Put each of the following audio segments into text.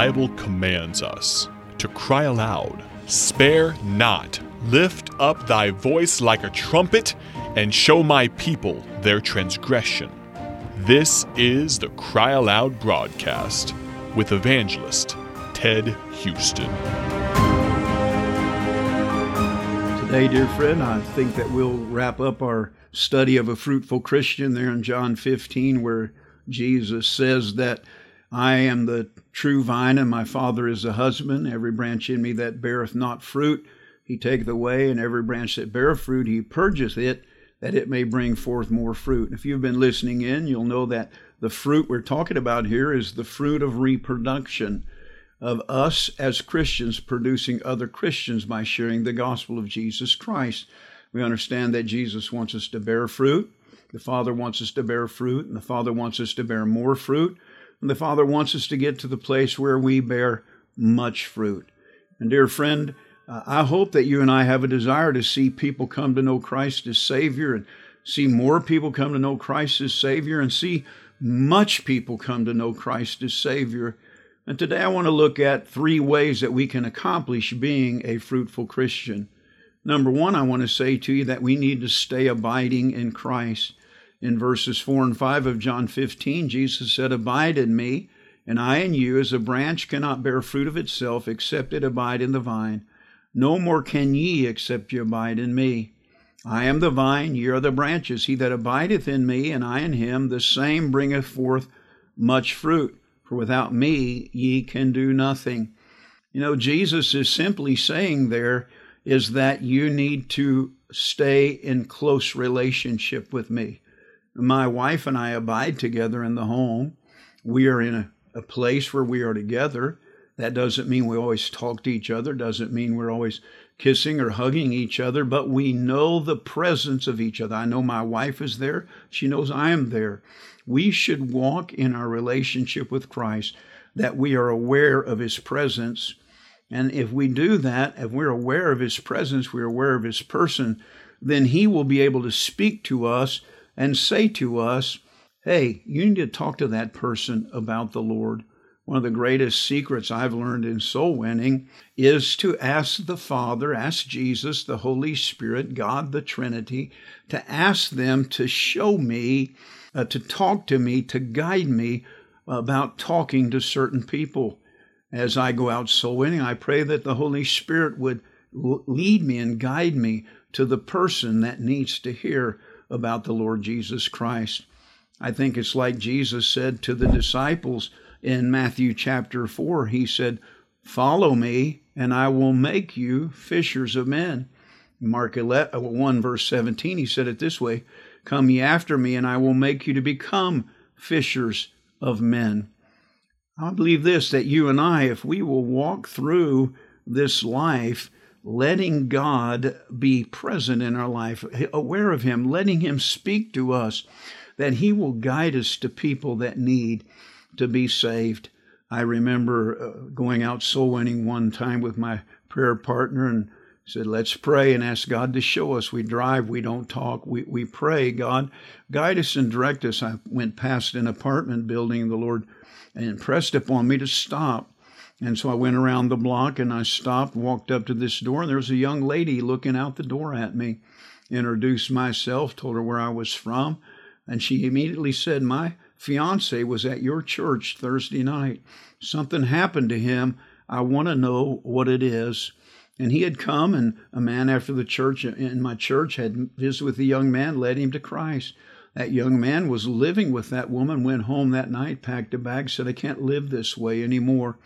Bible commands us to cry aloud, Spare not, lift up thy voice like a trumpet, and show my people their transgression. This is the Cry Aloud broadcast with evangelist Ted Houston. Today, dear friend, I think that we'll wrap up our study of a fruitful Christian there in John 15, where Jesus says that I am the true vine, and my Father is the husband. Every branch in me that beareth not fruit, he taketh away, and every branch that beareth fruit, he purgeth it, that it may bring forth more fruit. If you've been listening in, you'll know that the fruit we're talking about here is the fruit of reproduction, of us as Christians producing other Christians by sharing the gospel of Jesus Christ. We understand that Jesus wants us to bear fruit. The Father wants us to bear fruit, and the Father wants us to bear more fruit. And the Father wants us to get to the place where we bear much fruit. And, dear friend, uh, I hope that you and I have a desire to see people come to know Christ as Savior and see more people come to know Christ as Savior and see much people come to know Christ as Savior. And today I want to look at three ways that we can accomplish being a fruitful Christian. Number one, I want to say to you that we need to stay abiding in Christ. In verses 4 and 5 of John 15, Jesus said, Abide in me, and I in you, as a branch cannot bear fruit of itself except it abide in the vine. No more can ye except ye abide in me. I am the vine, ye are the branches. He that abideth in me, and I in him, the same bringeth forth much fruit. For without me ye can do nothing. You know, Jesus is simply saying there, is that you need to stay in close relationship with me. My wife and I abide together in the home. We are in a, a place where we are together. That doesn't mean we always talk to each other, doesn't mean we're always kissing or hugging each other, but we know the presence of each other. I know my wife is there, she knows I am there. We should walk in our relationship with Christ that we are aware of his presence and if we do that, if we're aware of His presence, we're aware of His person, then He will be able to speak to us and say to us, Hey, you need to talk to that person about the Lord. One of the greatest secrets I've learned in soul winning is to ask the Father, ask Jesus, the Holy Spirit, God, the Trinity, to ask them to show me, uh, to talk to me, to guide me about talking to certain people as I go out soul winning, I pray that the Holy Spirit would lead me and guide me to the person that needs to hear about the Lord Jesus Christ. I think it's like Jesus said to the disciples in Matthew chapter 4. He said, Follow me, and I will make you fishers of men. Mark 11, uh, 1, verse 17, he said it this way Come ye after me, and I will make you to become fishers of men. I believe this that you and I, if we will walk through this life, letting God be present in our life, aware of Him, letting Him speak to us, that He will guide us to people that need to be saved. I remember uh, going out soul winning one time with my prayer partner and said, Let's pray and ask God to show us. We drive, we don't talk, we, we pray. God, guide us and direct us. I went past an apartment building, the Lord impressed upon me to stop. And so I went around the block and I stopped, walked up to this door, and there was a young lady looking out the door at me. Introduced myself, told her where I was from, and she immediately said, My fiance was at your church Thursday night. Something happened to him. I want to know what it is. And he had come, and a man after the church in my church had visited with the young man, led him to Christ. That young man was living with that woman, went home that night, packed a bag, said, I can't live this way anymore.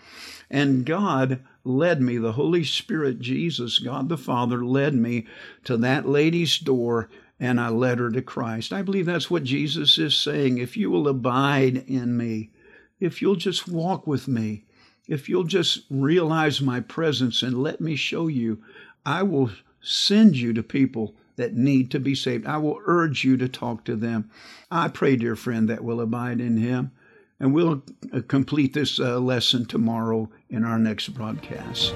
And God led me, the Holy Spirit, Jesus, God the Father, led me to that lady's door and I led her to Christ. I believe that's what Jesus is saying. If you will abide in me, if you'll just walk with me, if you'll just realize my presence and let me show you, I will send you to people that need to be saved. I will urge you to talk to them. I pray, dear friend, that will abide in him. And we'll uh, complete this uh, lesson tomorrow in our next broadcast.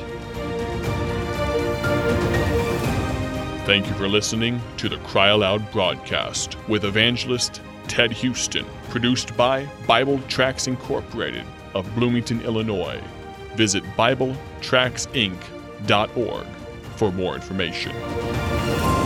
Thank you for listening to the Cry Aloud broadcast with evangelist Ted Houston, produced by Bible Tracts Incorporated of Bloomington, Illinois. visit BibleTractsInc.org for more information.